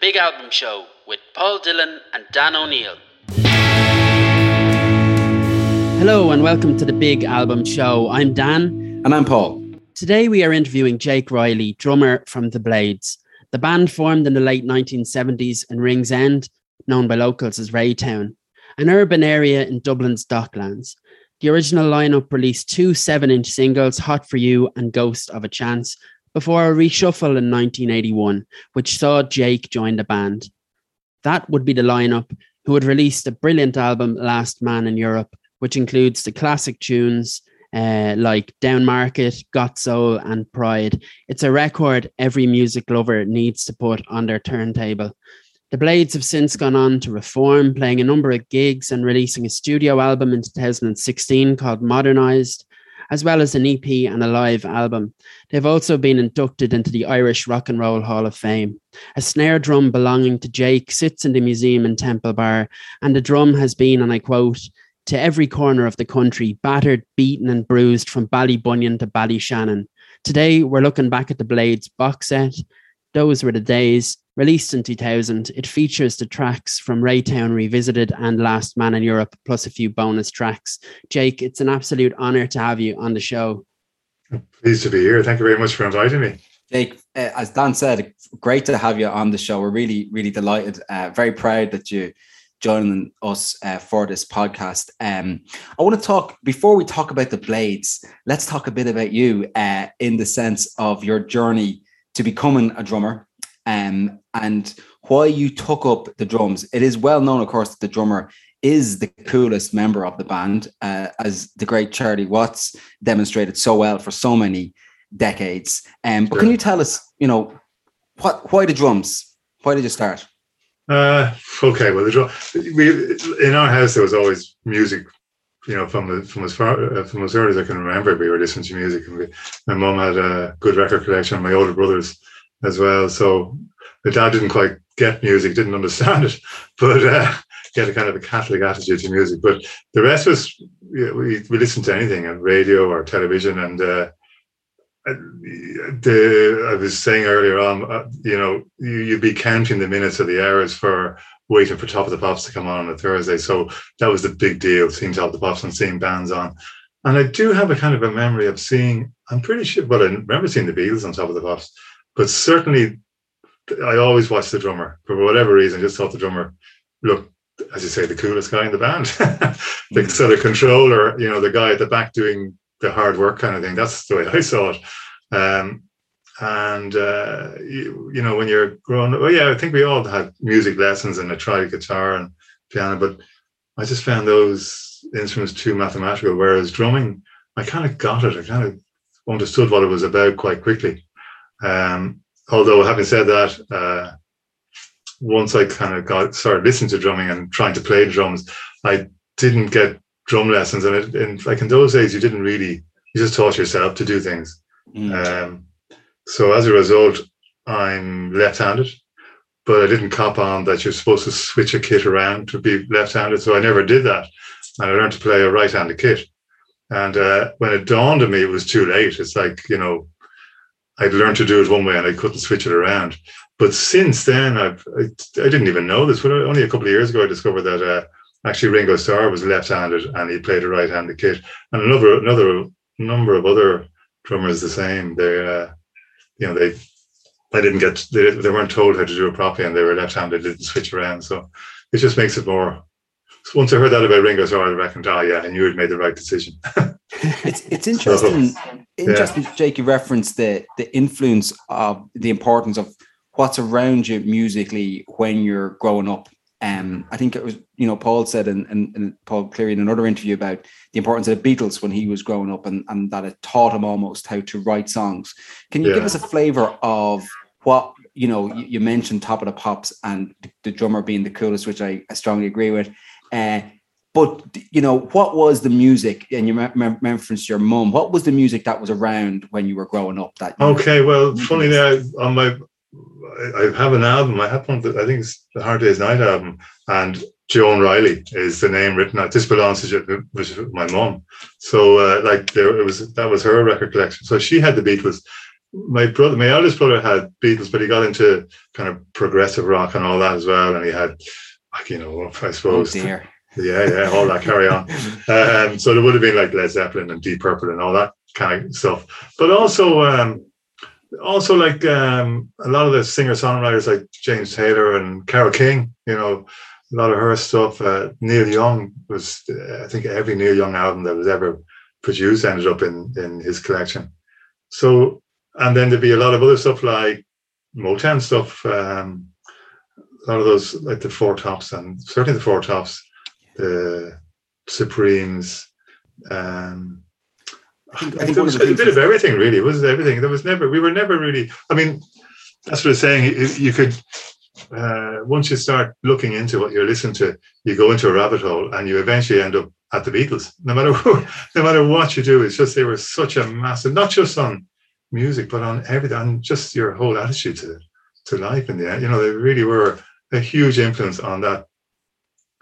Big Album Show with Paul Dillon and Dan O'Neill. Hello and welcome to the Big Album Show. I'm Dan. And I'm Paul. Today we are interviewing Jake Reilly, drummer from The Blades. The band formed in the late 1970s in Ringsend, known by locals as Raytown, an urban area in Dublin's Docklands. The original lineup released two seven inch singles, Hot for You and Ghost of a Chance, before a reshuffle in 1981, which saw Jake join the band. That would be the lineup who had released a brilliant album, Last Man in Europe, which includes the classic tunes uh, like Down Market, Got Soul, and Pride. It's a record every music lover needs to put on their turntable. The Blades have since gone on to reform, playing a number of gigs and releasing a studio album in 2016 called Modernized, as well as an EP and a live album. They've also been inducted into the Irish Rock and Roll Hall of Fame. A snare drum belonging to Jake sits in the museum in Temple Bar, and the drum has been, and I quote, to every corner of the country, battered, beaten, and bruised from Ballybunion to Ballyshannon. Today, we're looking back at the Blades box set. Those were the days. Released in 2000, it features the tracks from Raytown Revisited and Last Man in Europe, plus a few bonus tracks. Jake, it's an absolute honor to have you on the show. Pleased to be here. Thank you very much for inviting me. Jake, uh, as Dan said, great to have you on the show. We're really, really delighted. Uh, very proud that you joining us uh, for this podcast. Um, I want to talk before we talk about the blades. Let's talk a bit about you uh, in the sense of your journey to becoming a drummer, um, and why you took up the drums. It is well known, of course, that the drummer is the coolest member of the band, uh, as the great Charlie Watts demonstrated so well for so many decades. Um, but sure. can you tell us, you know, what why the drums? Why did you start? Uh, okay, well, the drum. We in our house there was always music. You know, from from as far uh, from as early as I can remember, we were listening to music. And we, my mum had a good record collection. My older brothers as well. So my dad didn't quite get music, didn't understand it, but uh, he had a kind of a Catholic attitude to music. But the rest was we we listened to anything on radio or television, and uh, the I was saying earlier on, uh, you know, you, you'd be counting the minutes or the hours for waiting for Top of the Pops to come on on a Thursday. So that was the big deal, seeing Top of the Pops and seeing bands on. And I do have a kind of a memory of seeing, I'm pretty sure, well, I remember seeing the Beatles on Top of the Pops, but certainly I always watched the drummer for whatever reason. Just thought the drummer looked, as you say, the coolest guy in the band, the mm. sort of controller, you know, the guy at the back doing the hard work kind of thing. That's the way I saw it. Um, and uh, you, you, know, when you're growing, up well, yeah, I think we all had music lessons and I tried guitar and piano, but I just found those instruments too mathematical. Whereas drumming, I kind of got it. I kind of understood what it was about quite quickly. Um, although, having said that, uh, once I kind of got started listening to drumming and trying to play drums, I didn't get drum lessons, and, it, and like in those days, you didn't really you just taught yourself to do things. Mm. Um, so as a result, I'm left-handed, but I didn't cop on that you're supposed to switch a kit around to be left-handed. So I never did that, and I learned to play a right-handed kit. And uh, when it dawned on me, it was too late. It's like you know, I'd learned to do it one way and I couldn't switch it around. But since then, I've I, I didn't even know this. But only a couple of years ago, I discovered that uh, actually Ringo Starr was left-handed and he played a right-handed kit, and another another number of other drummers the same. They, uh, you know, they they didn't get they, they weren't told how to do it properly, and they were left-handed. They didn't switch around, so it just makes it more. Once I heard that about Ringo Starr, I reckoned, oh yeah, I knew he'd made the right decision. it's it's interesting. So, interesting, yeah. Jake. You referenced the the influence of the importance of what's around you musically when you're growing up um, I think it was, you know, Paul said, and, and, and, Paul Cleary in another interview about the importance of the Beatles when he was growing up and, and that it taught him almost how to write songs. Can you yeah. give us a flavor of what, you know, you, you, mentioned Top of the Pops and the, the drummer being the coolest, which I, I strongly agree with. Uh, but, you know, what was the music, and you referenced your mum, what was the music that was around when you were growing up? That Okay, well, funny that on my I have an album. I have one. That I think it's the Hard Day's Night album, and Joan Reilly is the name written out. This belongs to my mom. So, uh, like, there it was. That was her record collection. So she had the Beatles. my brother, my eldest brother had Beatles, but he got into kind of progressive rock and all that as well. And he had, like, you know, I suppose. Oh dear. Yeah, yeah, all that carry on. Um, so there would have been like Led Zeppelin and Deep Purple and all that kind of stuff. But also, um, also like um, a lot of the singer songwriters like James Taylor and Carole King, you know, a lot of her stuff. Uh, Neil Young was, uh, I think, every Neil Young album that was ever produced ended up in in his collection. So, and then there'd be a lot of other stuff like Motown stuff. Um, a lot of those, like the Four Tops, and certainly the Four Tops, the Supremes. Um, I think, I think it was a bit of everything, really. It was everything. There was never, we were never really. I mean, that's what I'm saying. You, you could uh, once you start looking into what you're listening to, you go into a rabbit hole and you eventually end up at the Beatles. No matter who, no matter what you do, it's just they were such a massive, not just on music, but on everything, on just your whole attitude to to life. In the end, you know, they really were a huge influence on that,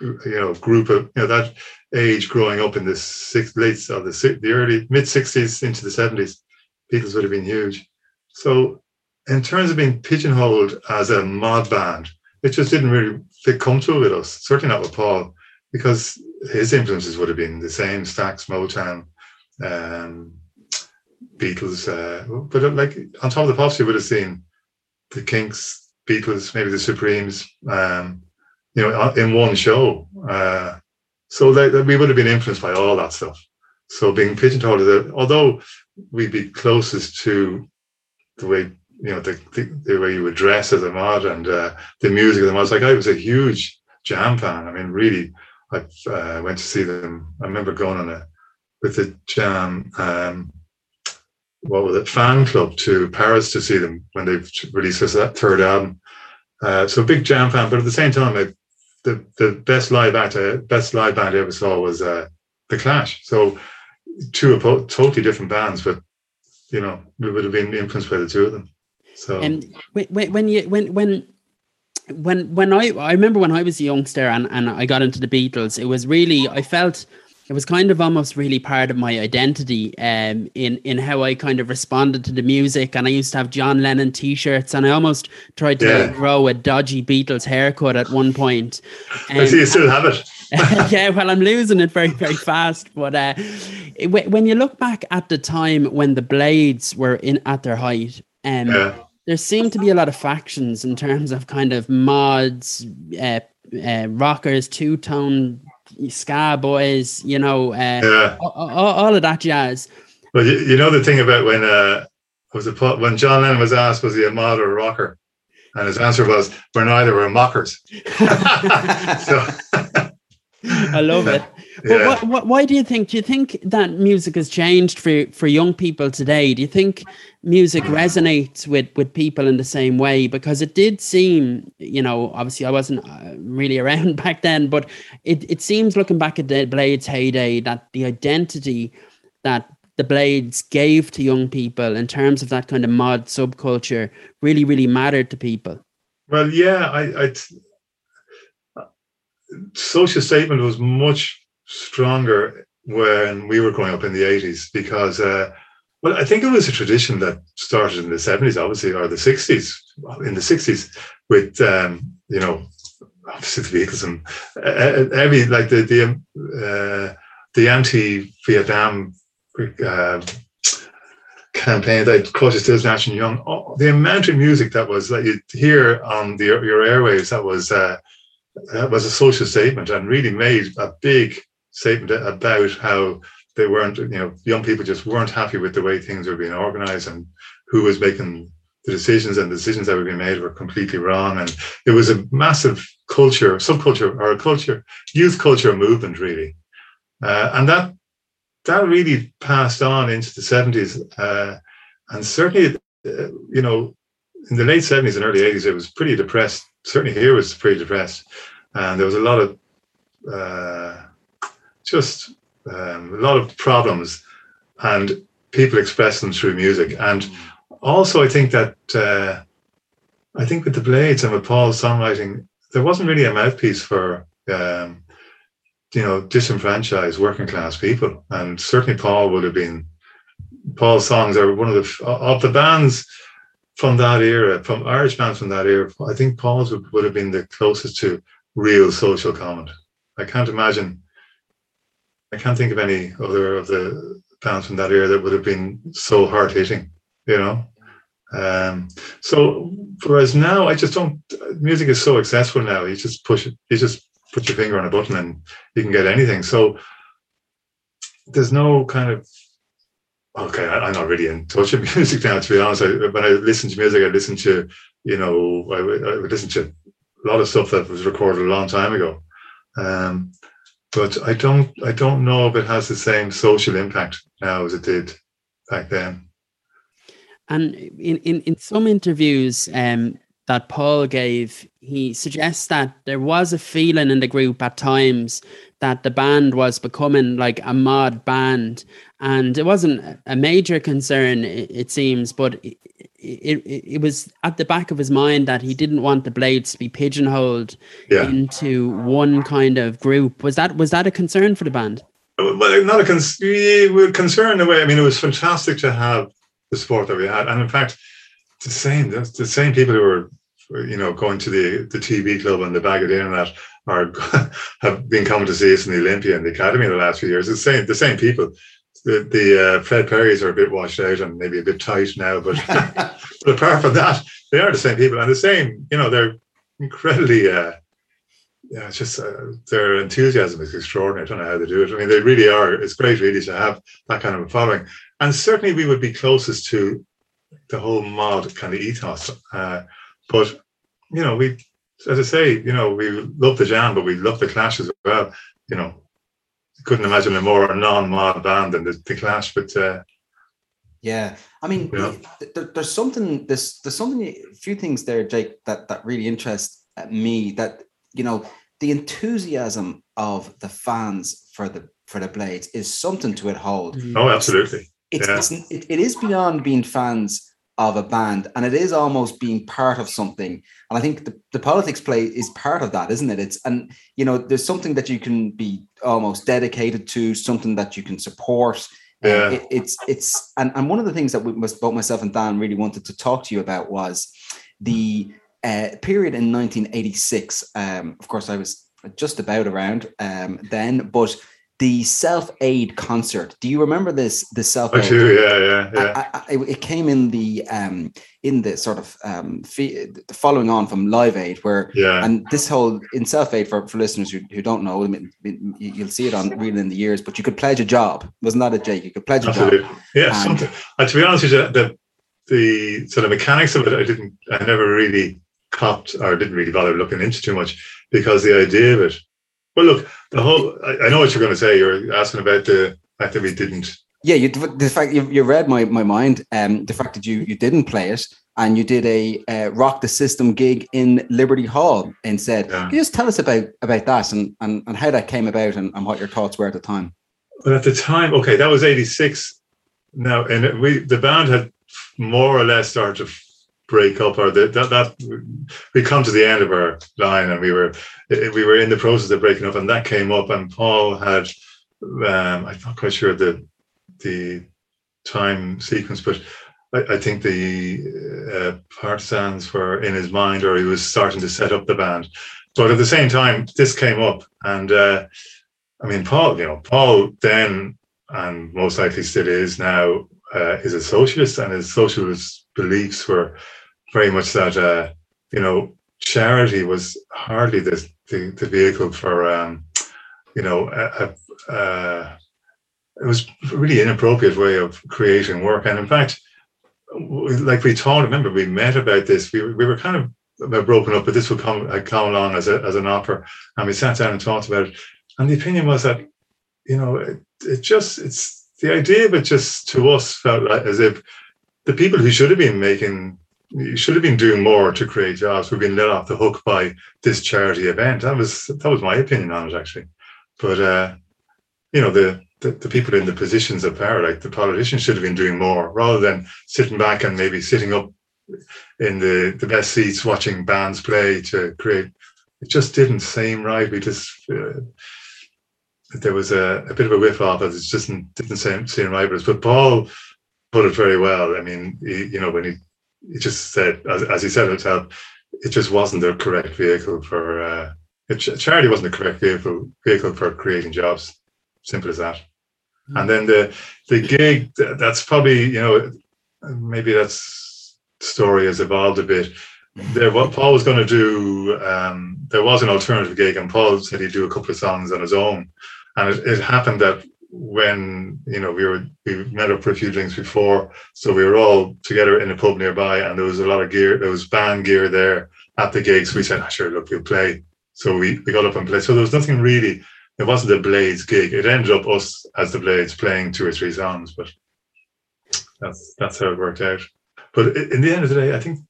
you know, group of you know that age growing up in the six, late of the the early mid '60s into the '70s. Beatles would have been huge. So in terms of being pigeonholed as a mod band, it just didn't really fit comfortable with us. Certainly not with Paul, because his influences would have been the same: Stax, Motown, um, Beatles. Uh, but uh, like on top of the pops, you would have seen the Kinks, Beatles, maybe the Supremes. Um, you know, in one show. Uh, so that, we would have been influenced by all that stuff. So being pigeonholed, although we'd be closest to the way you know the, the, the, way you would dress as a mod and uh, the music of the mods. Like I was a huge Jam fan. I mean, really, I uh, went to see them. I remember going on a with the Jam. Um, what was it? Fan club to Paris to see them when they released that third album. Uh, so big Jam fan, but at the same time, I, the the best live act, best live band I ever saw was uh, the Clash. So two totally different bands, but you know, we would have been influenced by the two of them. So and when, when you when when when when I I remember when I was a youngster and and I got into the Beatles, it was really I felt it was kind of almost really part of my identity um, in in how I kind of responded to the music. And I used to have John Lennon T-shirts, and I almost tried to yeah. grow a dodgy Beatles haircut at one point. Um, I see you still have it. yeah, well, I'm losing it very very fast. But uh, it, when you look back at the time when the Blades were in at their height, um, yeah there seemed to be a lot of factions in terms of kind of mods, uh, uh, rockers, two tone ska boys, you know, uh, yeah. all, all, of that jazz. Well, you, you know the thing about when uh, was it when John Lennon was asked was he a mod or a rocker, and his answer was we're neither, we're mockers. so, I love it. But yeah. what, what, why do you think? Do you think that music has changed for for young people today? Do you think music resonates with with people in the same way? Because it did seem, you know, obviously I wasn't uh, really around back then, but it it seems looking back at the Blades heyday that the identity that the Blades gave to young people in terms of that kind of mod subculture really really mattered to people. Well, yeah, I, I social statement was much stronger when we were growing up in the 80s because uh, well i think it was a tradition that started in the 70s obviously or the 60s in the 60s with um, you know obviously the Beatles and uh, every like the the uh, the anti-vietnam uh, campaign that Crosby, Stills, Nash and Young, oh, the amount of music that was that you hear on the, your airwaves that was uh, that was a social statement and really made a big statement about how they weren't, you know, young people just weren't happy with the way things were being organized and who was making the decisions and the decisions that were being made were completely wrong. And it was a massive culture, subculture or a culture, youth culture movement, really. Uh, and that that really passed on into the 70s. Uh, and certainly, uh, you know, in the late 70s and early 80s, it was pretty depressed. Certainly here was pretty depressed. And there was a lot of uh, just um, a lot of problems, and people express them through music. And also, I think that uh, I think with the Blades and with Paul's songwriting, there wasn't really a mouthpiece for um, you know disenfranchised working class people, and certainly Paul would have been Paul's songs are one of the of the bands from that era, from Irish bands from that era. I think Paul's would, would have been the closest to real social comment. I can't imagine. I can't think of any other of the bands from that era that would have been so hard hitting. You know. Um, so whereas now I just don't music is so accessible now. You just push it, you just put your finger on a button and you can get anything. So there's no kind of okay, I, am not really in touch with music now, to be honest. I, when I listen to music, I listen to, you know, I, I listen to a lot of stuff that was recorded a long time ago. Um, but I don't, I don't know if it has the same social impact now as it did back then. And in, in, in some interviews um, that Paul gave, he suggests that there was a feeling in the group at times that the band was becoming like a mod band. And it wasn't a major concern it, it seems but it, it, it, was at the back of his mind that he didn't want the blades to be pigeonholed yeah. into one kind of group. Was that was that a concern for the band? Well not a con- concern in a way. I mean it was fantastic to have the support that we had. And in fact the same the, the same people who were you know going to the the tv club and the bag of the internet are have been coming to see us in the Olympia and the Academy in the last few years. It's the same the same people. The the uh, Fred Perrys are a bit washed out and maybe a bit tight now, but but apart from that, they are the same people and the same. You know, they're incredibly. Uh, yeah, it's just uh, their enthusiasm is extraordinary. I don't know how they do it. I mean, they really are. It's great, really, to have that kind of a following. And certainly, we would be closest to the whole mod kind of ethos. Uh, but you know, we as I say, you know, we love the jam, but we love the Clash as well. You know, couldn't imagine a more non-mod band than the, the Clash. But uh, yeah, I mean, you know. there, there's something. There's there's something. A few things there, Jake, that that really interest me. That you know, the enthusiasm of the fans for the for the Blades is something to it hold. Oh, absolutely. It's, yeah. it's it, it is beyond being fans of a band and it is almost being part of something. And i think the, the politics play is part of that isn't it? It's and you know there's something that you can be almost dedicated to something that you can support. Yeah. It, it's it's and, and one of the things that we, both myself and dan really wanted to talk to you about was the uh, period in 1986 um, of course i was just about around um, then but the Self Aid concert. Do you remember this? The Self Aid. I do. Yeah, yeah, yeah. I, I, it came in the um in the sort of um fee, following on from Live Aid, where yeah, and this whole in Self Aid for, for listeners who, who don't know, I mean, you'll see it on really in the years, but you could pledge a job. Wasn't that a Jake? You could pledge a Absolutely. job. Yeah, and, something. And to be honest with you, the the sort of mechanics of it, I didn't, I never really copped or didn't really bother looking into too much because the idea of it well, look, the whole, I, I know what you're going to say. You're asking about the fact that we didn't. Yeah, you, the fact you, you read my, my mind, um, the fact that you, you didn't play it and you did a uh, rock the system gig in Liberty Hall instead. Yeah. Can you just tell us about about that and, and, and how that came about and, and what your thoughts were at the time? Well, at the time, okay, that was 86. Now, and we the band had more or less started to break up or the, that that we come to the end of our line and we were we were in the process of breaking up and that came up and Paul had um, I'm not quite sure the the time sequence but I, I think the uh, partisans were in his mind or he was starting to set up the band. But at the same time this came up and uh, I mean Paul you know Paul then and most likely still is now uh, is a socialist and his socialist beliefs were very much that uh, you know charity was hardly the the, the vehicle for um, you know a, a, a, it was really inappropriate way of creating work. And in fact like we talked remember we met about this we, we were kind of broken up but this would come come along as, a, as an offer. And we sat down and talked about it. And the opinion was that you know it, it just it's the idea of it just to us felt like as if the people who should have been making should have been doing more to create jobs. We've been let off the hook by this charity event. That was that was my opinion on it actually. But uh, you know, the, the, the people in the positions of power, like the politicians, should have been doing more rather than sitting back and maybe sitting up in the the best seats watching bands play to create. It just didn't seem right. We just uh, there was a, a bit of a whiff off. It just didn't, didn't seem, seem right. But Paul put it very well. I mean, he, you know, when he, he just said, as, as he said himself, it just wasn't the correct vehicle for, uh, it, charity wasn't the correct vehicle, vehicle for creating jobs. Simple as that. Mm-hmm. And then the, the gig, that's probably, you know, maybe that's story has evolved a bit. There, what Paul was going to do, um, there was an alternative gig, and Paul said he'd do a couple of songs on his own. And it, it happened that when you know we were we met up for a few drinks before, so we were all together in a pub nearby, and there was a lot of gear, there was band gear there at the gigs. So we said, oh, "Sure, look, we'll play." So we, we got up and played. So there was nothing really. It wasn't a Blades gig. It ended up us as the Blades playing two or three songs, but that's that's how it worked out. But in the end of the day, I think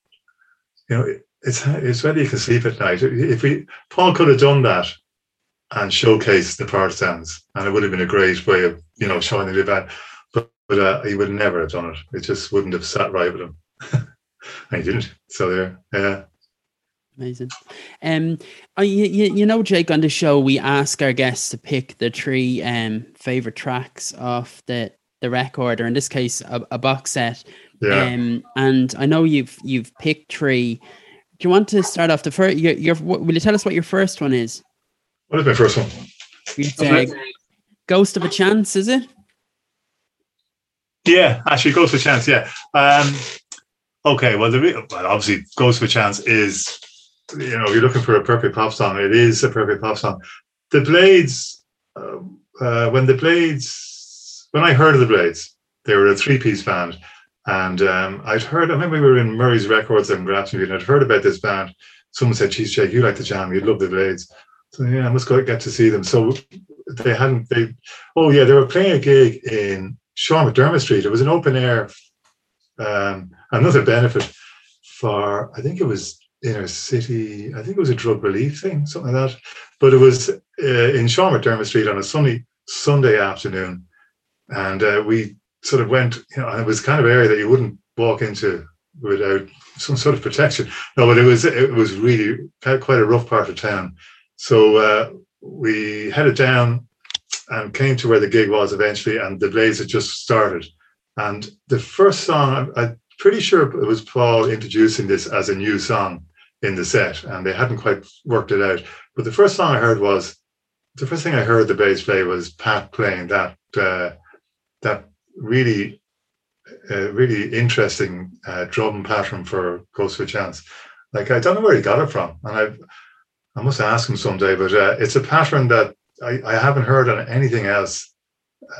you know it's it's whether you can sleep at night. If we Paul could have done that and showcase the partisans, and it would have been a great way of you know showing the event. But, but uh, he would never have done it. It just wouldn't have sat right with him, and he didn't. So there, yeah. Amazing. Um, uh, you, you, you know, Jake, on the show, we ask our guests to pick the three um favorite tracks off the the record, or in this case, a, a box set. Yeah. Um, and I know you've you've picked three. Do you want to start off the first? Your, your, will you tell us what your first one is? What is my first one? It's, uh, Ghost of a Chance, is it? Yeah, actually, Ghost of a Chance. Yeah. Um, okay. Well, the well, obviously, Ghost of a Chance is you know, you're looking for a perfect pop song. It is a perfect pop song. The Blades, uh, uh, when the Blades, when I heard of the Blades, they were a three-piece band, and um, I'd heard. I remember we were in Murray's Records in Grafton, and I'd heard about this band. Someone said, "Geez, Jake, you like the jam? You'd love the Blades." So yeah, I must go get to see them. So they hadn't. They oh yeah, they were playing a gig in Sean McDermott Street. It was an open air. Um, another benefit for I think it was inner city. I think it was a drug relief thing, something like that. But it was uh, in Sean McDermott Street on a sunny Sunday afternoon, and uh, we sort of went. You know, it was kind of area that you wouldn't walk into without some sort of protection. No, but it was it was really quite a rough part of town. So uh, we headed down and came to where the gig was eventually, and the Blades had just started. And the first song, I, I'm pretty sure it was Paul introducing this as a new song in the set, and they hadn't quite worked it out. But the first song I heard was the first thing I heard the bass play was Pat playing that uh, that really uh, really interesting uh, drum pattern for Ghost of Chance. Like I don't know where he got it from, and I I must ask him someday. But uh, it's a pattern that I, I haven't heard on anything else.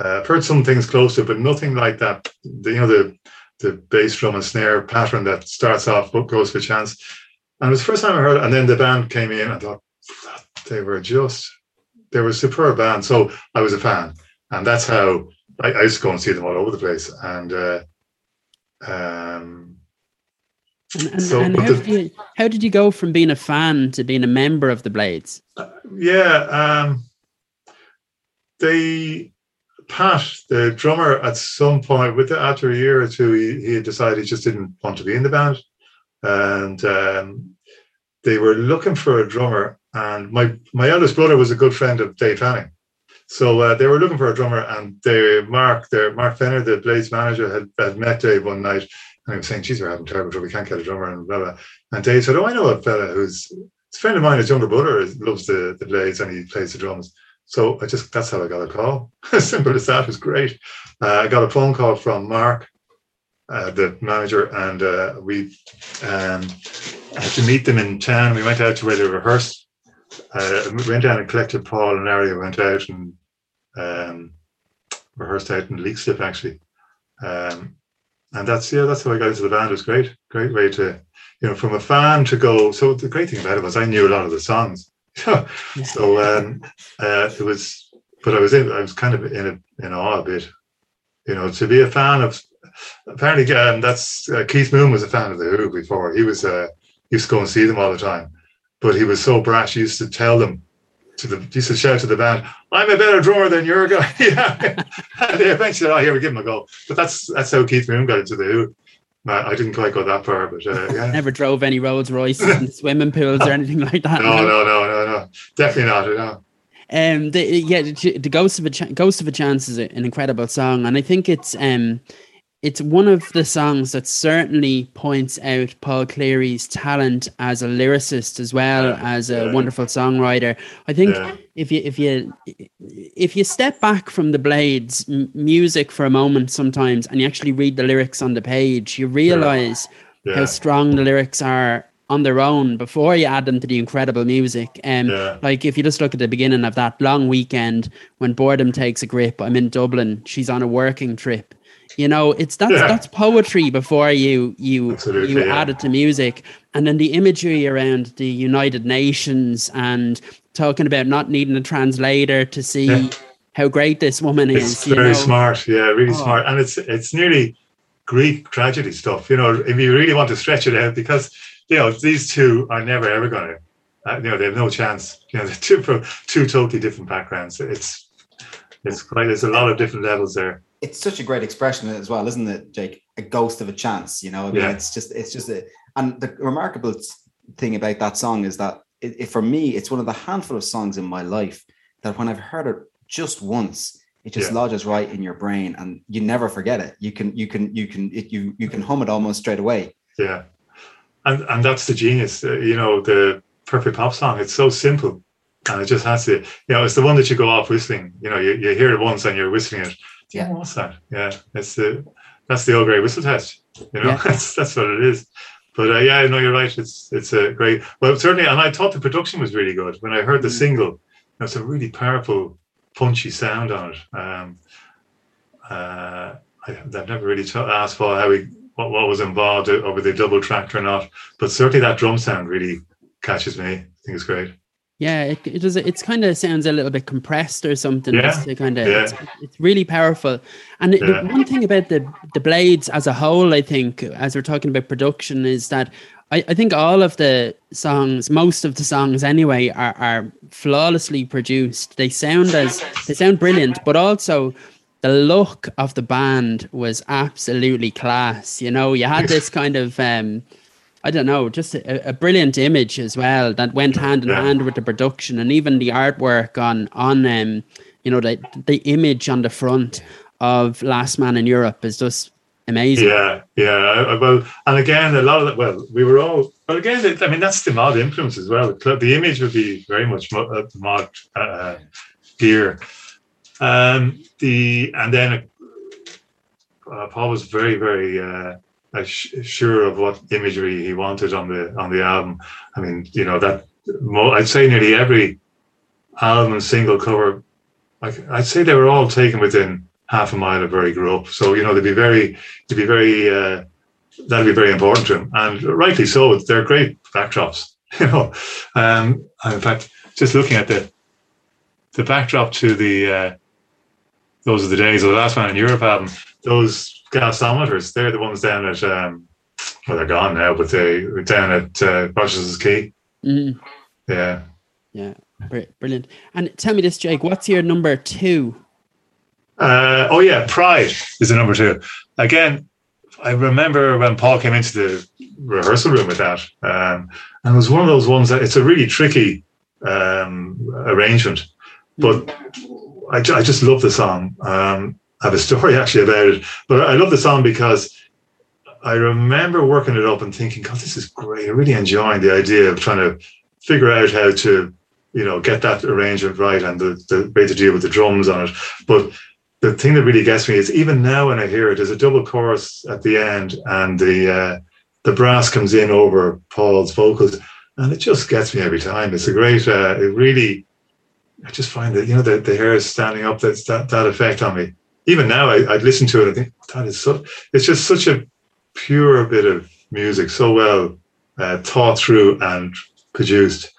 Uh, I've heard some things close to, but nothing like that. The, you know the the bass drum and snare pattern that starts off Ghost of a Chance and it was the first time I heard it. And then the band came in. I thought they were just, they were a superb band. So I was a fan. And that's how I, I used to go and see them all over the place. And, uh, um, and, and, so, and how, the, did you, how, did you, go from being a fan to being a member of the Blades? Uh, yeah, um, they Pat, the drummer, at some point, with the, after a year or two, he, he decided he just didn't want to be in the band and um, they were looking for a drummer. And my my eldest brother was a good friend of Dave Fanning, so uh, they were looking for a drummer. And they Mark, their Mark Fenner, the Blades manager, had, had met Dave one night, was saying, "Geez, we're having terrible trouble. We can't get a drummer." And blah blah. And Dave said, "Oh, I know a fella who's a friend of mine. His younger brother loves the the Blades, and he plays the drums." So I just that's how I got a call. Simple as that. It was great. Uh, I got a phone call from Mark uh, the manager, and uh, we um, had to meet them in town. We went out to where they rehearsed. Uh, we went down and collected Paul and Ari. Went out and um, rehearsed out in Leixlip actually. Um, and that's yeah, that's how I got into the band. It was great, great way to, you know, from a fan to go. So the great thing about it was I knew a lot of the songs. so um, uh, it was, but I was in, I was kind of in a, in awe a bit, you know, to be a fan of apparently um, that's uh, Keith Moon was a fan of the Who before. He was uh, used to go and see them all the time, but he was so brash. He used to tell them to the he to shout to the band, "I'm a better drummer than your guy." yeah, and they eventually, said, oh, here we give him a go. But that's that's how Keith Moon got into the Who. I didn't quite go that far, but uh, yeah. Never drove any Rolls Royces and swimming pools or anything like that. No, no, no, no, no, definitely not. No. Um, the, yeah, the Ghost of a Ch- Ghost of a Chance is an incredible song, and I think it's um, it's one of the songs that certainly points out Paul Cleary's talent as a lyricist as well yeah, as a yeah. wonderful songwriter. I think yeah. if you if you if you step back from the Blades m- music for a moment sometimes and you actually read the lyrics on the page, you realize how strong the lyrics are on their own before you add them to the incredible music. Um, yeah. Like if you just look at the beginning of that long weekend when boredom takes a grip, I'm in Dublin, she's on a working trip. You know, it's that's yeah. that's poetry before you you Absolutely, you yeah. add it to music, and then the imagery around the United Nations and talking about not needing a translator to see yeah. how great this woman it's is. very know? smart, yeah, really oh. smart, and it's it's nearly Greek tragedy stuff. You know, if you really want to stretch it out, because you know these two are never ever going to. Uh, you know, they have no chance. You know, they're two from two totally different backgrounds. It's it's quite. There's a lot of different levels there it's such a great expression as well, isn't it, Jake? A ghost of a chance. You know, I mean, yeah. it's just it's just a and the remarkable thing about that song is that it, it, for me, it's one of the handful of songs in my life that when I've heard it just once, it just yeah. lodges right in your brain, and you never forget it. You can you can you can it, you you can hum it almost straight away. Yeah, and and that's the genius. Uh, you know, the perfect pop song. It's so simple, and it just has to. You know, it's the one that you go off whistling. You know, you, you hear it once and you're whistling it yeah, what's that? Yeah, it's the that's the old grey whistle test. You know, yeah. that's that's what it is. But uh, yeah, no, you're right. It's it's a great. Well, certainly, and I thought the production was really good when I heard the mm. single. It's a really powerful, punchy sound on it. Um, uh, I, have never really t- asked for how he what, what was involved over the double tracked or not, but certainly that drum sound really catches me. I think it's great. Yeah, it, it does. It's kind of sounds a little bit compressed or something. Yeah. To kind of, yeah. it's, it's, really powerful. And yeah. one thing about the the blades as a whole, I think, as we're talking about production, is that I, I think all of the songs, most of the songs anyway, are, are flawlessly produced. They sound as they sound brilliant, but also the look of the band was absolutely class. You know, you had this kind of um I don't know, just a, a, brilliant image as well that went hand in yeah. hand with the production and even the artwork on on um you know the the image on the front of Last Man in Europe is just amazing. Yeah, yeah. Well, and again, a lot of that. Well, we were all. Well, again, I mean, that's the mod influence as well. The image would be very much uh, mod uh, gear. Um, the and then uh, Paul was very, very uh, sure of what imagery he wanted on the on the album. I mean, you know that I'd say nearly every album and single cover, I'd say they were all taken within half a mile of where he grew up. So you know they'd be very, they'd be very, uh, that'd be very important to him, and rightly so. They're great backdrops, you know. Um, in fact, just looking at the the backdrop to the uh, those are the days of the last man in Europe album. Those gasometers. They're the ones down at um, well, they're gone now, but they were down at uh, Rogerson's Quay. Mm. Yeah. Yeah. Brilliant. And tell me this, Jake. What's your number two? Uh, oh yeah, Pride is the number two. Again, I remember when Paul came into the rehearsal room with that, um, and it was one of those ones that it's a really tricky um, arrangement, but. I, I, just love the song. Um, have a story actually about it. But I love the song because I remember working it up and thinking, God, this is great. I'm really enjoying the idea of trying to figure out how to, you know, get that arrangement right and the, the way to deal with the drums on it. But the thing that really gets me is even now when I hear it, there's a double chorus at the end and the uh, the brass comes in over Paul's vocals, and it just gets me every time. It's a great, uh, it really, I just find that, you know, the, the hair is standing up, that's that, that effect on me even now I, would listen to it and think that is so it's just such a pure bit of music so well uh, thought through and produced.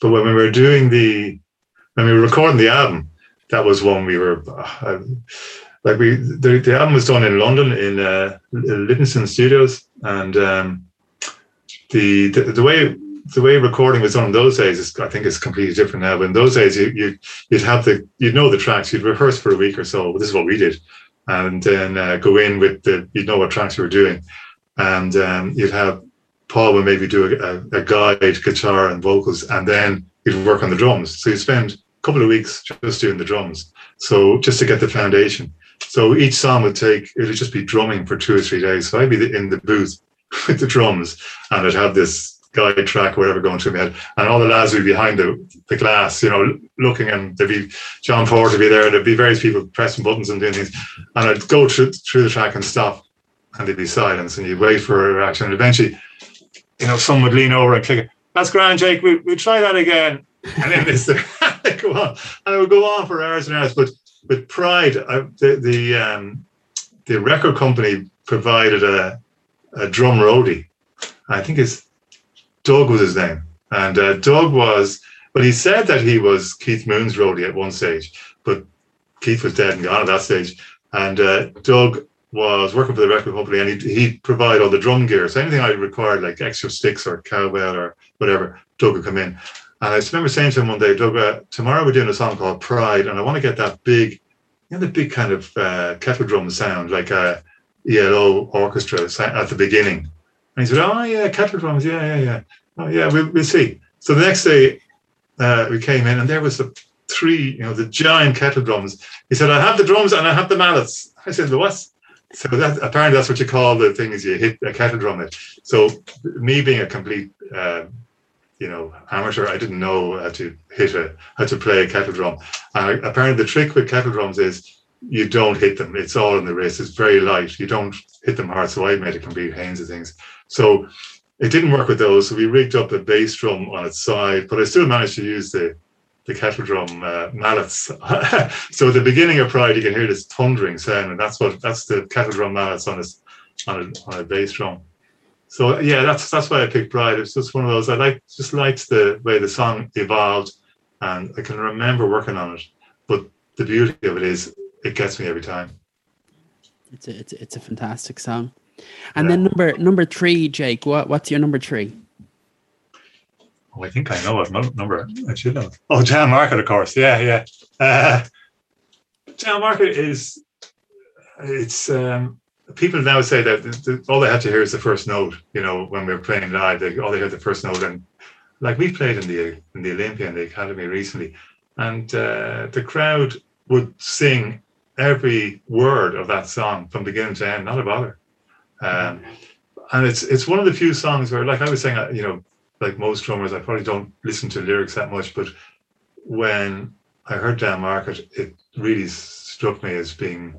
But when we were doing the when we were recording the album that was when we were uh, like we the, the album was done in london in uh, livingston studios. And um, the, the the way the way recording was done in those days is, I think, is completely different now. But in those days, you, you would have the you'd know the tracks, you'd rehearse for a week or so. This is what we did, and then uh, go in with the you'd know what tracks you were doing, and um, you'd have Paul would maybe do a, a, guide, guitar, and vocals, and then you'd work on the drums. So you spend a couple of weeks just doing the drums. So just to get the foundation. So each song would take, it would just be drumming for two or three days. So I'd be in the booth with the drums and I'd have this guide track whatever going through my head. And all the lads would be behind the, the glass, you know, looking and there'd be John Ford would be there there'd be various people pressing buttons and doing things. And I'd go through, through the track and stop and there'd be silence and you'd wait for a reaction. And eventually, you know, someone would lean over and click, that's grand, Jake, we, we'll try that again. And then this, go on. And it would go on for hours and hours. But with Pride, I, the, the, um, the record company provided a, a drum roadie. I think it's Doug was his name. And uh, Doug was, well, he said that he was Keith Moon's roadie at one stage, but Keith was dead and gone at that stage. And uh, Doug was working for the record company and he'd, he'd provide all the drum gear. So anything I required, like extra sticks or cowbell or whatever, Doug would come in. And I remember saying to him one day, Doug, uh, tomorrow we're doing a song called Pride, and I want to get that big, you know, the big kind of uh, kettle drum sound, like a ELO orchestra at the beginning. And he said, Oh, yeah, kettle drums. Yeah, yeah, yeah. Oh, yeah, we'll, we'll see. So the next day uh, we came in and there was the three, you know, the giant kettle drums. He said, I have the drums and I have the mallets. I said, what? So that apparently that's what you call the thing is you hit a kettle drum. It. So me being a complete, uh, you know, amateur, I didn't know how to hit a, how to play a kettle drum. And apparently the trick with kettle drums is you don't hit them. It's all in the wrist. It's very light. You don't hit them hard. So I made a complete hands of things. So it didn't work with those. So we rigged up a bass drum on its side, but I still managed to use the the kettle drum uh, mallets. so at the beginning of Pride, you can hear this thundering sound, and that's what that's the kettle drum mallets on a on a, on a bass drum. So yeah, that's that's why I picked Pride. It's just one of those. I like just liked the way the song evolved, and I can remember working on it. But the beauty of it is, it gets me every time. It's a, it's a, it's a fantastic song. And yeah. then number number three, Jake. What what's your number three? Oh, I think I know what number I should know. Oh, Down Market, of course. Yeah, yeah. Uh, Down Market is it's um, people now say that the, the, all they have to hear is the first note. You know, when we're playing live, they all they hear the first note, and like we played in the in the Olympia and the Academy recently, and uh, the crowd would sing every word of that song from beginning to end, not a bother. Um, and it's it's one of the few songs where, like I was saying, uh, you know, like most drummers, I probably don't listen to lyrics that much, but when I heard Down Market, it really struck me as being,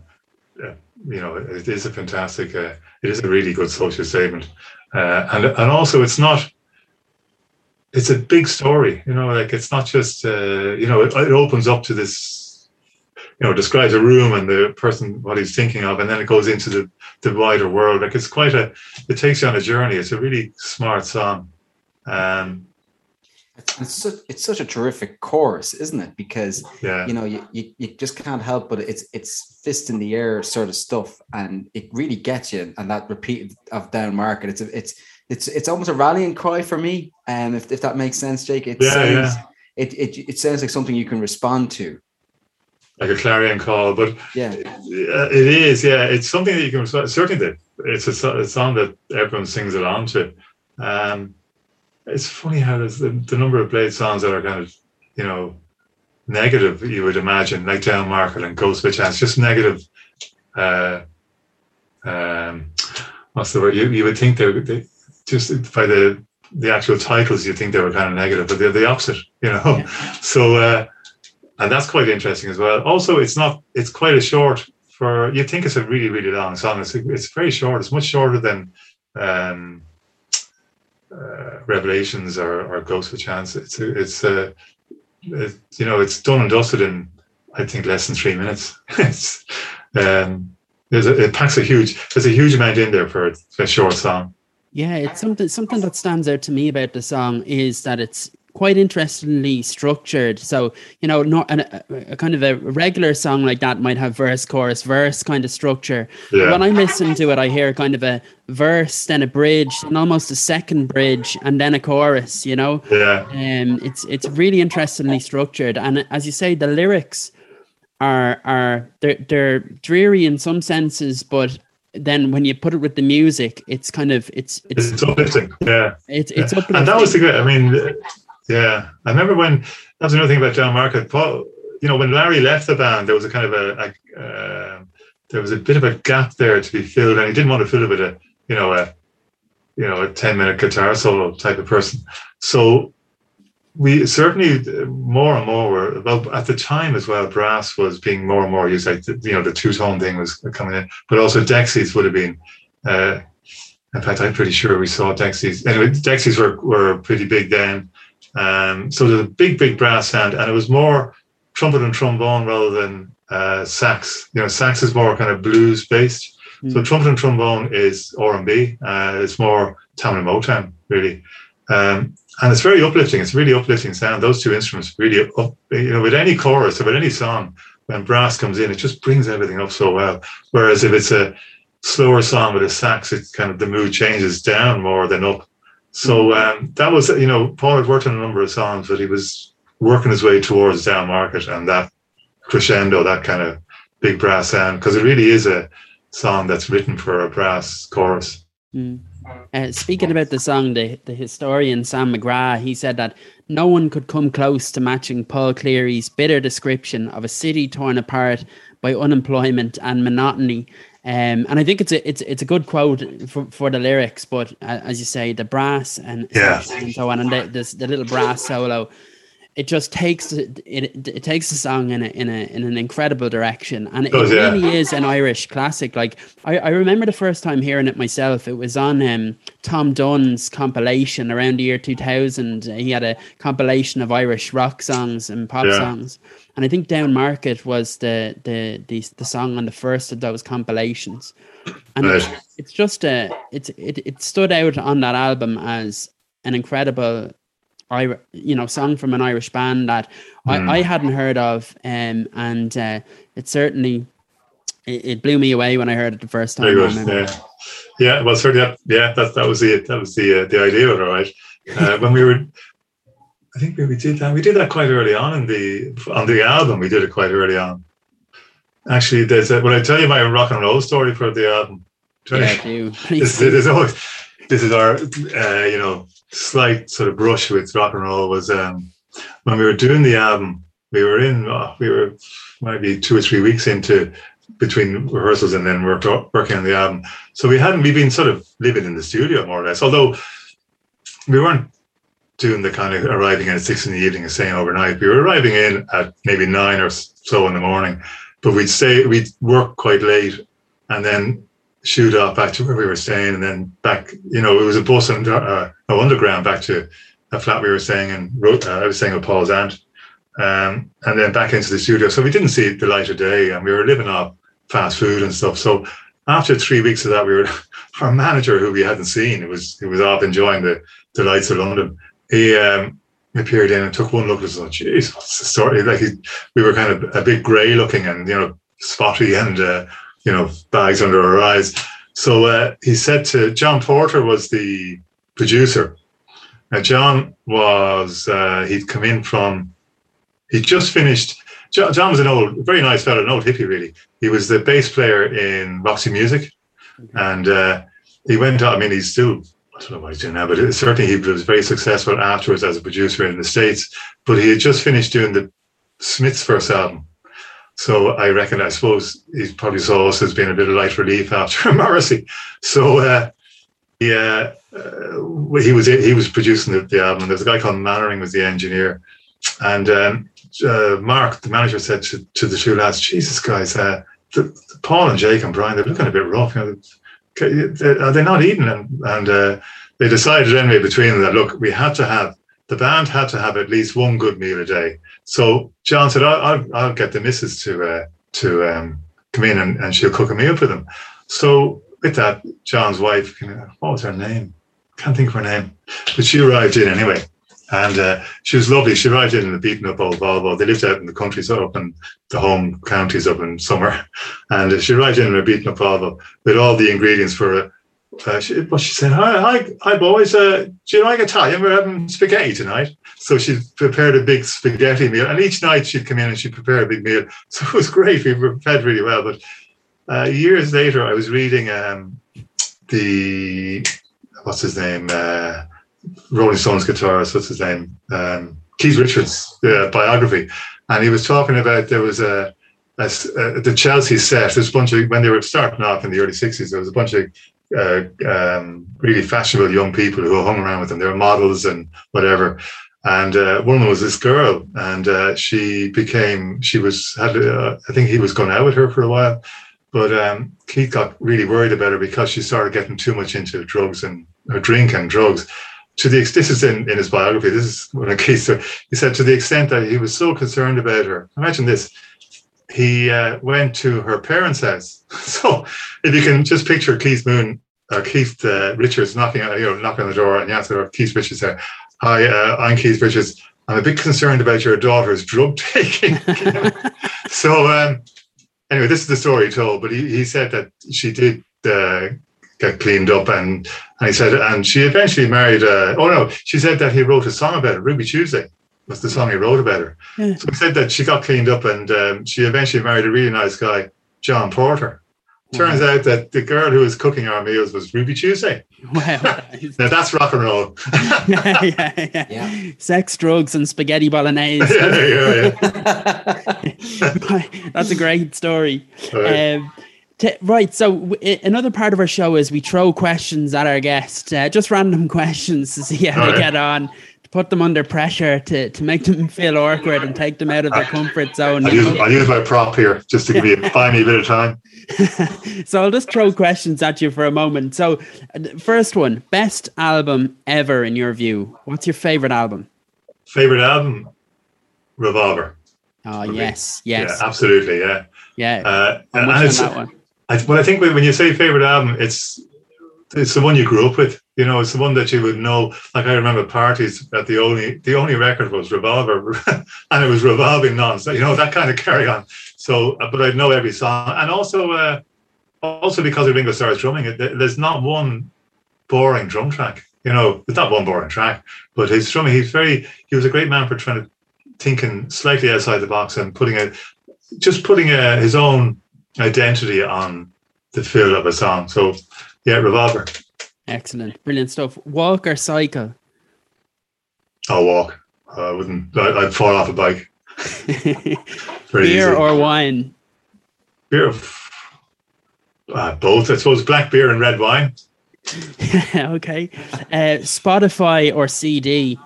uh, you know, it is a fantastic, uh, it is a really good social statement, uh, and and also it's not. It's a big story, you know. Like it's not just, uh, you know, it, it opens up to this you know describes a room and the person what he's thinking of and then it goes into the the wider world. Like it's quite a it takes you on a journey. It's a really smart song. Um it's, it's, such, it's such a terrific chorus isn't it? Because yeah. you know you, you, you just can't help but it's it's fist in the air sort of stuff and it really gets you and that repeat of down market it's a, it's it's it's almost a rallying cry for me and um, if, if that makes sense jake. It yeah, sounds yeah. It, it it sounds like something you can respond to like a clarion call. But yeah, it is. Yeah, it's something that you can certainly. It's a, a song that everyone sings along to. Um, it's funny how there's the, the number of Blade songs that are kind of, you know, negative. You would imagine, like Down Market and Ghost by Chance, just negative. Uh, um, what's the word? You, you would think they, they just by the the actual titles, you think they were kind of negative, but they're the opposite, you know. Yeah. So uh, and that's quite interesting as well. Also, it's not it's quite a short for you think it's a really really long song. It's it's very short. It's much shorter than um, uh, Revelations or, or Ghost of Chance. It's it's uh, it, you know it's done and dusted in I think less than three minutes. it's um, there's a, it packs a huge there's a huge amount in there for a, a short song. Yeah, it's something something that stands out to me about the song is that it's quite interestingly structured. So, you know, not an, a, a, kind of a regular song like that might have verse, chorus, verse kind of structure. Yeah. When I listen to it, I hear kind of a verse, then a bridge, and almost a second bridge, and then a chorus. You know, yeah. Um, it's it's really interestingly structured, and as you say, the lyrics are are they're they're dreary in some senses, but then when you put it with the music, it's kind of it's it's, it's uplifting. Yeah, it's it's yeah. uplifting. And that was the great. I mean, yeah, I remember when that was another thing about Down Market. Paul, you know, when Larry left the band, there was a kind of a, a uh, there was a bit of a gap there to be filled, and he didn't want to fill it with a you know a you know a ten minute guitar solo type of person. So we certainly more and more were well at the time as well. Brass was being more and more used. Like you know the two tone thing was coming in, but also Dexys would have been. Uh, in fact, I'm pretty sure we saw Dexys. Anyway, Dexys were were pretty big then. Um, so there's a big, big brass sound, and it was more trumpet and trombone rather than uh, sax. You know, sax is more kind of blues based. Mm. So trumpet and trombone is R and B. Uh, it's more and Motown really, um, and it's very uplifting. It's really uplifting sound. Those two instruments really up. You know, with any chorus or with any song, when brass comes in, it just brings everything up so well. Whereas if it's a slower song with a sax, it's kind of the mood changes down more than up. So um, that was, you know, Paul had worked on a number of songs, but he was working his way towards down market and that crescendo, that kind of big brass sound, because it really is a song that's written for a brass chorus. Mm. Uh, speaking about the song, the, the historian Sam McGrath, he said that no one could come close to matching Paul Cleary's bitter description of a city torn apart by unemployment and monotony. Um, and I think it's a it's it's a good quote for, for the lyrics, but uh, as you say, the brass and, yeah. and so on, and the, this, the little brass solo it just takes it, it, takes the song in a in a in an incredible direction and it, it really yeah. is an irish classic like I, I remember the first time hearing it myself it was on um, Tom Dunne's compilation around the year 2000 he had a compilation of irish rock songs and pop yeah. songs and i think down market was the, the the the song on the first of those compilations and it's, it's just a it's it, it stood out on that album as an incredible I you know song from an Irish band that mm. I, I hadn't heard of, um, and uh, it certainly it, it, blew me away when I heard it the first time. yeah, yeah. Well, certainly, that, yeah, that that was the that was the uh, the idea of it, right? Uh, when we were, I think we, we did that. We did that quite early on in the on the album. We did it quite early on. Actually, there's a, when I tell you my rock and roll story for the album. Yeah, do. This, this, is always this is our uh, you know slight sort of brush with rock and roll was um, when we were doing the album. We were in, oh, we were maybe two or three weeks into between rehearsals and then work, working on the album. So we hadn't, we've been sort of living in the studio more or less, although we weren't doing the kind of arriving in at six in the evening and staying overnight. We were arriving in at maybe nine or so in the morning, but we'd stay, we'd work quite late and then shoot off back to where we were staying and then back, you know, it was a bus and uh, no underground back to a flat we were staying in. Uh, I was staying with Paul's aunt, um, and then back into the studio. So we didn't see the light of day, and we were living off fast food and stuff. So after three weeks of that, we were our manager, who we hadn't seen, it was he was off enjoying the the lights of London. He um, appeared in and took one look at us. And "Jeez, what's the story?" Like he, we were kind of a bit grey looking and you know spotty and. Uh, you know, bags under our eyes. So uh, he said to John Porter was the producer. Now John was uh, he'd come in from he just finished. John, John, was an old, very nice fellow, an old hippie really. He was the bass player in Roxy Music, and uh, he went. I mean, he's still I don't know what he's doing now, but certainly he was very successful afterwards as a producer in the States. But he had just finished doing the Smiths' first album, so I reckon, I suppose he probably saw us as being a bit of light relief after Morrissey. So uh, yeah, uh, he was he was producing the, the album. There was a guy called Mannering was the engineer, and um, uh, Mark, the manager, said to, to the two lads, "Jesus, guys, uh, the, the Paul and Jake and Brian, they're looking a bit rough. You know, are they not eating?" And, and uh, they decided anyway between them that look, we had to have the band had to have at least one good meal a day. So John said, "I'll, I'll, I'll get the missus to uh, to um, come in and, and she'll cook a meal for them." So with that, John's wife, what was her name? Can't think of her name, but she arrived in anyway, and uh, she was lovely. She arrived in a beaten up old Volvo. They lived out in the country, so up in the home counties up in summer, and she arrived in a beaten up Volvo with all the ingredients for a uh, she, well, she said, "Hi, hi, hi, boys. Uh, do you like Italian? We're having spaghetti tonight." So she prepared a big spaghetti meal, and each night she'd come in and she'd prepare a big meal. So it was great. We were fed really well. But uh, years later, I was reading um, the what's his name, uh, Rolling Stones guitarist. What's his name? Um, Keith Richards' biography, and he was talking about there was a as uh, the Chelsea set. There's a bunch of when they were starting off in the early '60s. There was a bunch of uh, um, really fashionable young people who hung around with them. They were models and whatever. And uh, one of them was this girl, and uh, she became she was had uh, I think he was going out with her for a while, but um, Keith got really worried about her because she started getting too much into drugs and or drink and drugs. To the this is in, in his biography. This is one of Keith's. He said to the extent that he was so concerned about her. Imagine this he uh, went to her parents' house. So if you can just picture Keith Moon or Keith uh, Richards knocking, you know, knocking on the door and yes, or Keith Richards there. Hi, uh, I'm Keith Richards. I'm a bit concerned about your daughter's drug taking. so um, anyway, this is the story he told. But he, he said that she did uh, get cleaned up, and, and he said, and she eventually married. Uh, oh no, she said that he wrote a song about it, Ruby Tuesday was the song he wrote about her. Yeah. So he said that she got cleaned up and um, she eventually married a really nice guy, John Porter. Turns out that the girl who was cooking our meals was Ruby Tuesday. Wow. now that's rock and roll. yeah, yeah, yeah, yeah, Sex, drugs, and spaghetti bolognese. yeah, yeah, yeah. that's a great story. Right. Um, t- right. So, w- another part of our show is we throw questions at our guests, uh, just random questions to see how All they right. get on to put them under pressure to, to make them feel awkward and take them out of their comfort zone. I use, I use my prop here just to give you buy me a bit of time. so I'll just throw questions at you for a moment. So, first one, best album ever in your view. What's your favorite album? Favorite album, Revolver. Oh yes, yes, yeah, absolutely, yeah, yeah. Uh, and, and that one. I, I think when you say favorite album, it's it's the one you grew up with. You know, it's the one that you would know. Like I remember parties that the only the only record was Revolver, and it was revolving non. So you know that kind of carry on. So, uh, but I know every song, and also uh, also because of Ringo Starr's drumming, it, there's not one boring drum track. You know, there's not one boring track, but his drumming. He's very. He was a great man for trying to thinking slightly outside the box and putting it, just putting a, uh, his own identity on the feel of a song. So yeah, Revolver. Excellent, brilliant stuff. Walk or cycle? I'll walk. I wouldn't. I, would fall off a bike. Beer easy. or wine? Beer. Uh, both, I suppose. Black beer and red wine. okay. Uh, Spotify or CD?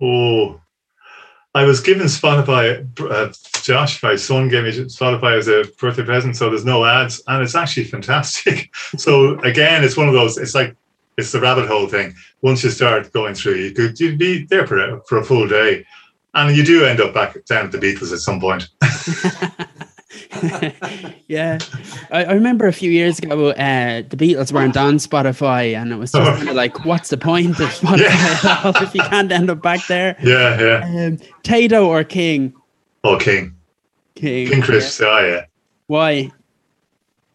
Oh, I was given Spotify. Uh, Josh, my son, gave me Spotify as a birthday present, so there's no ads, and it's actually fantastic. so again, it's one of those. It's like it's the rabbit hole thing. Once you start going through, you could you'd be there for a, for a full day, and you do end up back down at the Beatles at some point. yeah, I, I, remember a few years ago, uh, the Beatles weren't on Spotify, and it was just kind of like, what's the point of Spotify if you can't end up back there? Yeah, yeah. Um, Tayto or King? Oh, King. King. King Chris, yeah. oh, yeah. Why?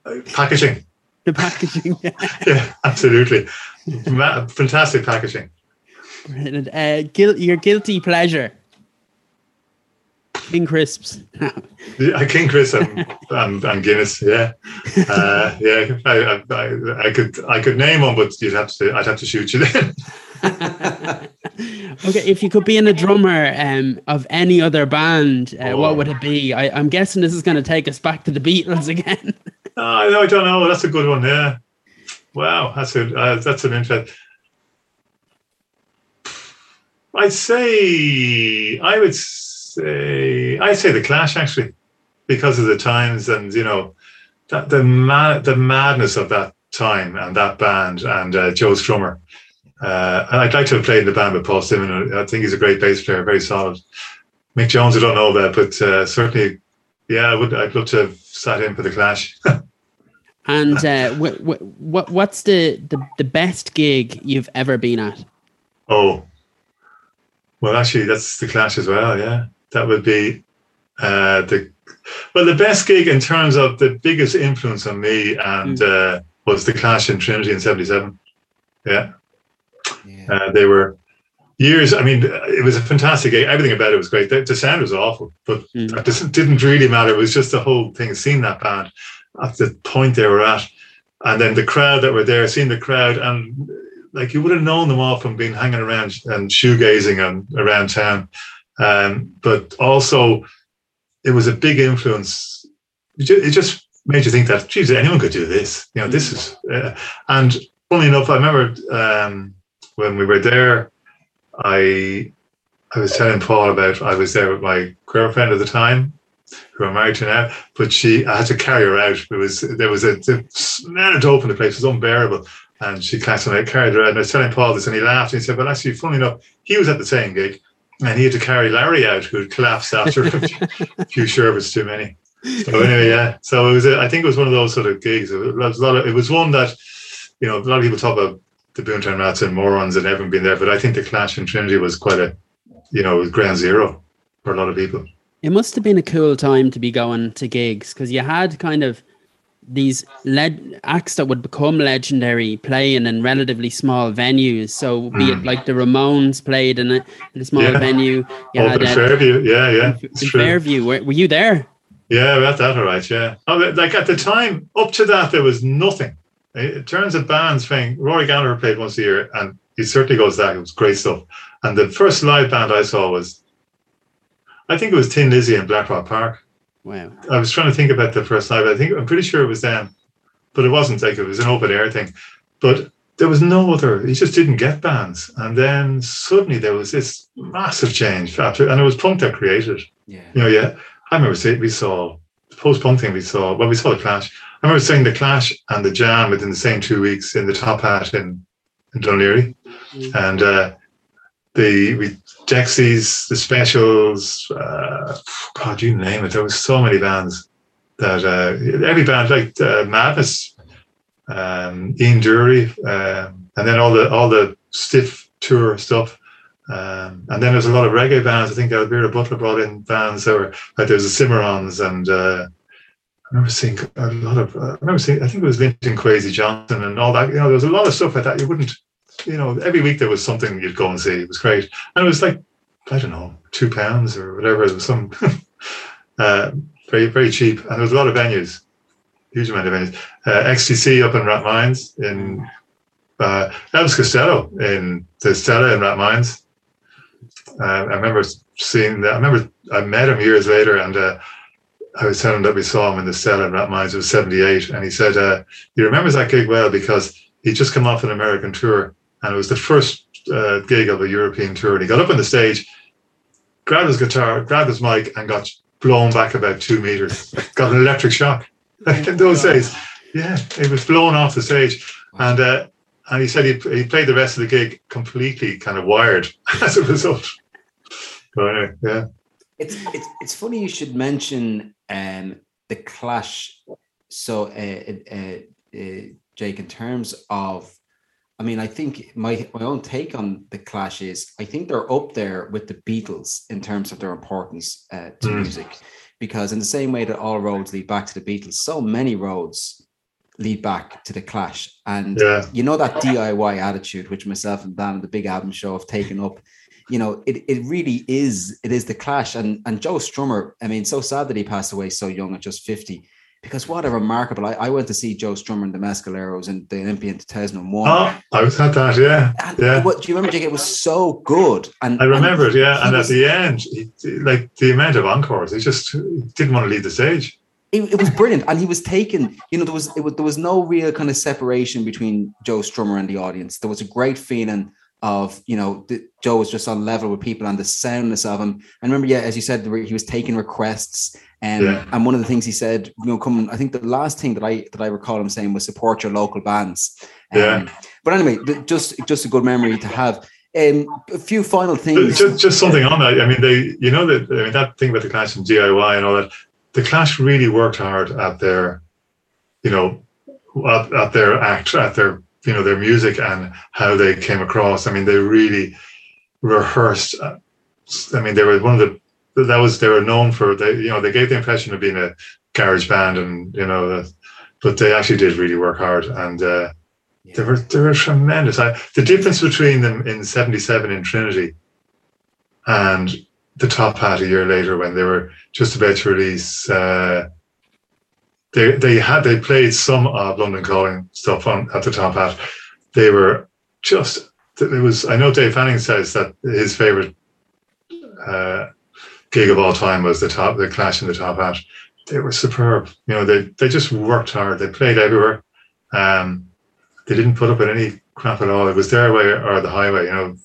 Uh, packaging. The packaging. Yeah, yeah absolutely. Fantastic packaging. Brilliant. Uh, guil- your guilty pleasure. King crisps. yeah, King crisps and, and, and, Guinness. Yeah, uh, yeah. I, I, I, could I could name one, but you'd have to I'd have to shoot you then. okay, if you could be in a drummer um, of any other band, uh, oh. what would it be? I, am guessing this is going to take us back to the Beatles again. uh, I don't know. That's a good one. Yeah. Wow, that's a uh, that's an interest. I'd say I would say I say the Clash actually, because of the times and you know that the ma- the madness of that time and that band and uh, Joe Strummer. Uh, and I'd like to have played in the band with Paul Simonon. I think he's a great bass player, very solid. Mick Jones, I don't know that, but uh, certainly, yeah, I would. I'd love to have sat in for the Clash. and uh, what, what what's the, the the best gig you've ever been at? Oh, well, actually, that's the Clash as well. Yeah, that would be uh, the well the best gig in terms of the biggest influence on me and mm. uh, was the Clash in Trinity in '77. Yeah, yeah. Uh, they were years. I mean, it was a fantastic gig. Everything about it was great. The, the sound was awful, but mm. it didn't really matter. It was just the whole thing. Seeing that band at the point they were at, and then the crowd that were there, seeing the crowd, and like you would have known them all from being hanging around and shoegazing and around town. Um, but also it was a big influence. It just made you think that, geez, anyone could do this. You know, this is, uh, and funny enough, I remember um, when we were there, I I was telling Paul about I was there with my girlfriend at the time, who I'm married to now, but she I had to carry her out. It was there was a the to open the place it was unbearable. And she clapped and I carried her out. And I was telling Paul this and he laughed and he said, Well actually funny enough, he was at the same gig and he had to carry Larry out who had collapsed after a few sherbets too many. So anyway, yeah. So it was a, I think it was one of those sort of gigs. It was a lot of, it was one that, you know, a lot of people talk about the Boomtown Rats and Morons and haven't been there, but I think the Clash in Trinity was quite a you know, ground zero for a lot of people. It must have been a cool time to be going to gigs because you had kind of these led acts that would become legendary playing in relatively small venues. So be mm. it like the Ramones played in a, in a small yeah. venue. You had, uh, Fairview, yeah, yeah. In, in Fairview, were, were you there? Yeah, about that, all right, yeah. Oh, like at the time, up to that, there was nothing. In terms of bands playing, Rory Gallagher played once a year, and he certainly goes that. It was great stuff. And the first live band I saw was, I think it was Thin Lizzy in Blackrock Park. Wow. I was trying to think about the first live. I think I'm pretty sure it was them, but it wasn't like it was an open air thing. But there was no other. He just didn't get bands, and then suddenly there was this massive change after, and it was punk that created. Yeah. You know, yeah. I remember saying we saw the post punk thing. We saw well, we saw the Clash. I remember seeing the Clash and the Jam within the same two weeks in the Top Hat in in Dún Laoghaire, mm-hmm. and uh, the we Dexys, the Specials, uh, God, you name it. There was so many bands that uh, every band like uh, Madness, um, Ian Dury, um, and then all the all the stiff tour stuff. Um, and then there's a lot of reggae bands. I think Elvera Butler brought in bands that were like there was the Cimarrons and uh, I remember seeing a lot of. Uh, I remember seeing. I think it was Linton Kwesi Johnson and all that. You know, there was a lot of stuff like that. You wouldn't you know, every week there was something you'd go and see. It was great. And it was like, I don't know, two pounds or whatever. It was some uh, very, very cheap. And there was a lot of venues, huge amount of venues. Uh, XTC up in Rathmines, in uh, Elvis Costello in the Stella in Rathmines. Uh, I remember seeing that. I remember I met him years later and uh, I was telling him that we saw him in the Stella in Rathmines. It was 78. And he said, uh, he remembers that gig well because he'd just come off an American tour and it was the first uh, gig of a European tour. And he got up on the stage, grabbed his guitar, grabbed his mic, and got blown back about two meters. got an electric shock in those days. Yeah, he was blown off the stage, and uh, and he said he he played the rest of the gig completely kind of wired as a result. But anyway, yeah. It's it's it's funny you should mention um, the clash. So, uh, uh, uh Jake, in terms of I mean, I think my my own take on the Clash is I think they're up there with the Beatles in terms of their importance uh, to mm. music, because in the same way that all roads lead back to the Beatles, so many roads lead back to the Clash, and yeah. you know that DIY attitude, which myself and Dan, and the Big Album Show, have taken up. You know, it, it really is it is the Clash, and and Joe Strummer. I mean, so sad that he passed away so young at just fifty because what a remarkable. I, I went to see Joe Strummer and the Mescaleros and the Olympia in 2001. Oh, I was at that, yeah. And yeah. What, do you remember, Jake? It was so good. And I remember and it, yeah. And was, at the end, he, like the amount of encores, he just didn't want to leave the stage. It, it, was brilliant, and he was taken. You know, there was, was there was no real kind of separation between Joe Strummer and the audience. There was a great feeling of you know the, Joe was just on level with people and the soundness of him. And remember, yeah, as you said, he was taking requests and yeah. and one of the things he said, you know, come. I think the last thing that I that I recall him saying was support your local bands. Um, yeah. But anyway, just just a good memory to have. Um, a few final things. Just, just something on that. I mean, they, you know, that I mean that thing about the Clash and DIY and all that. The Clash really worked hard at their, you know, at, at their act, at their, you know, their music and how they came across. I mean, they really rehearsed. Uh, I mean, they were one of the that was they were known for they you know they gave the impression of being a garage band and you know but they actually did really work hard and uh, yeah. they were they were tremendous. I, the difference between them in '77 in Trinity and the Top Hat a year later when they were just about to release. Uh, they they had they played some of London Calling stuff on at the Top Hat. They were just it was. I know Dave Fanning says that his favorite uh, gig of all time was the top, the Clash in the Top Hat. They were superb. You know, they they just worked hard. They played everywhere. Um, they didn't put up with any crap at all. It was their way or the highway. You know,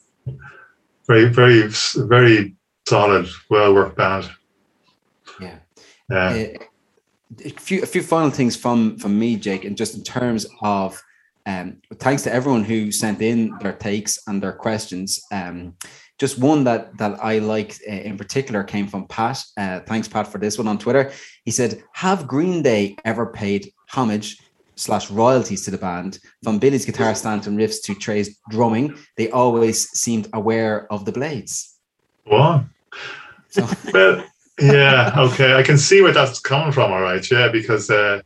very very very solid, well worked band. Yeah. Uh, a few a few final things from from me, Jake, and just in terms of um, thanks to everyone who sent in their takes and their questions. Um, just one that that I liked uh, in particular came from Pat. Uh, thanks, Pat, for this one on Twitter. He said, "Have Green Day ever paid homage slash royalties to the band from Billie's guitar stand and riffs to Tré's drumming? They always seemed aware of the blades." What? So. well, yeah, okay, I can see where that's coming from. All right, yeah, because. Uh,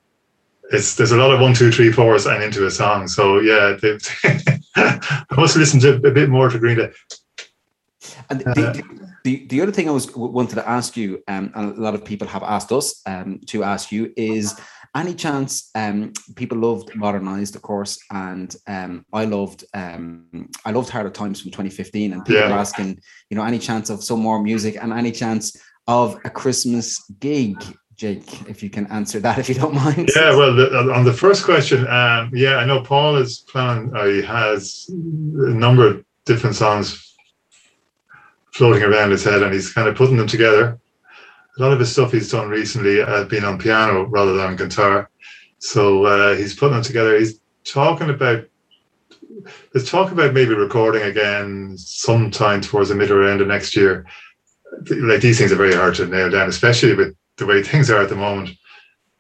it's there's a lot of one, two, three, fours and into a song. So yeah, I must listen to a bit more to Green Day. And the, uh, the, the other thing I was wanted to ask you, um, and a lot of people have asked us um, to ask you, is any chance um, people loved modernized, of course, and um, I loved um, I loved Harder Times from 2015, and people yeah. are asking, you know, any chance of some more music and any chance of a Christmas gig Jake, if you can answer that, if you don't mind. Yeah, well, the, on the first question, um, yeah, I know Paul is planning. Uh, he has a number of different songs floating around his head, and he's kind of putting them together. A lot of his stuff he's done recently has been on piano rather than guitar, so uh, he's putting them together. He's talking about there's talk about maybe recording again sometime towards the middle or end of next year. Like these things are very hard to nail down, especially with the way things are at the moment.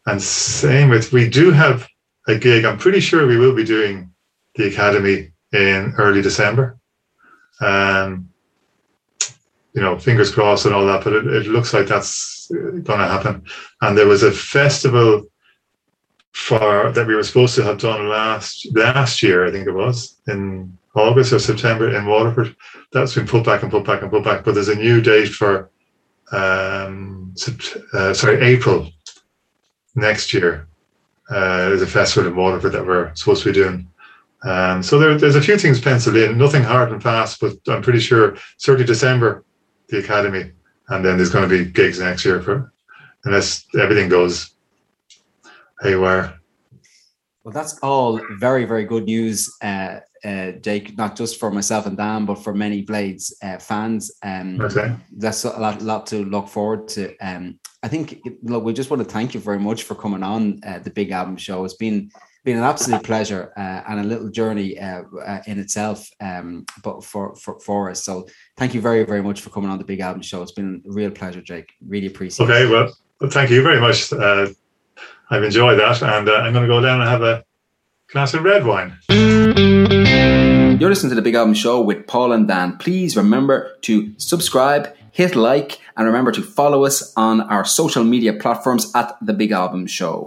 And same with, we do have a gig. I'm pretty sure we will be doing the Academy in early December. Um, you know, fingers crossed and all that, but it, it looks like that's going to happen. And there was a festival for that we were supposed to have done last last year, I think it was in August or September in Waterford. That's been put back and put back and put back. But there's a new date for um, uh, sorry, April next year. Uh, there's a festival in Waterford that we're supposed to be doing. Um, so there, there's a few things penciled in, nothing hard and fast, but I'm pretty sure certainly December, the Academy, and then there's going to be gigs next year for, unless everything goes haywire. Well, that's all very, very good news. Uh, uh, Jake, not just for myself and Dan, but for many Blades uh, fans. Um, okay. That's a lot, lot to look forward to. Um, I think look, we just want to thank you very much for coming on uh, the Big Album Show. It's been been an absolute pleasure uh, and a little journey uh, uh, in itself, um, but for, for for us. So thank you very very much for coming on the Big Album Show. It's been a real pleasure, Jake. Really appreciate. Okay, it. well, thank you very much. I've enjoyed that, and I'm going to go down and have a glass of red wine. You're listening to the Big Album Show with Paul and Dan. Please remember to subscribe, hit like, and remember to follow us on our social media platforms at the Big Album Show.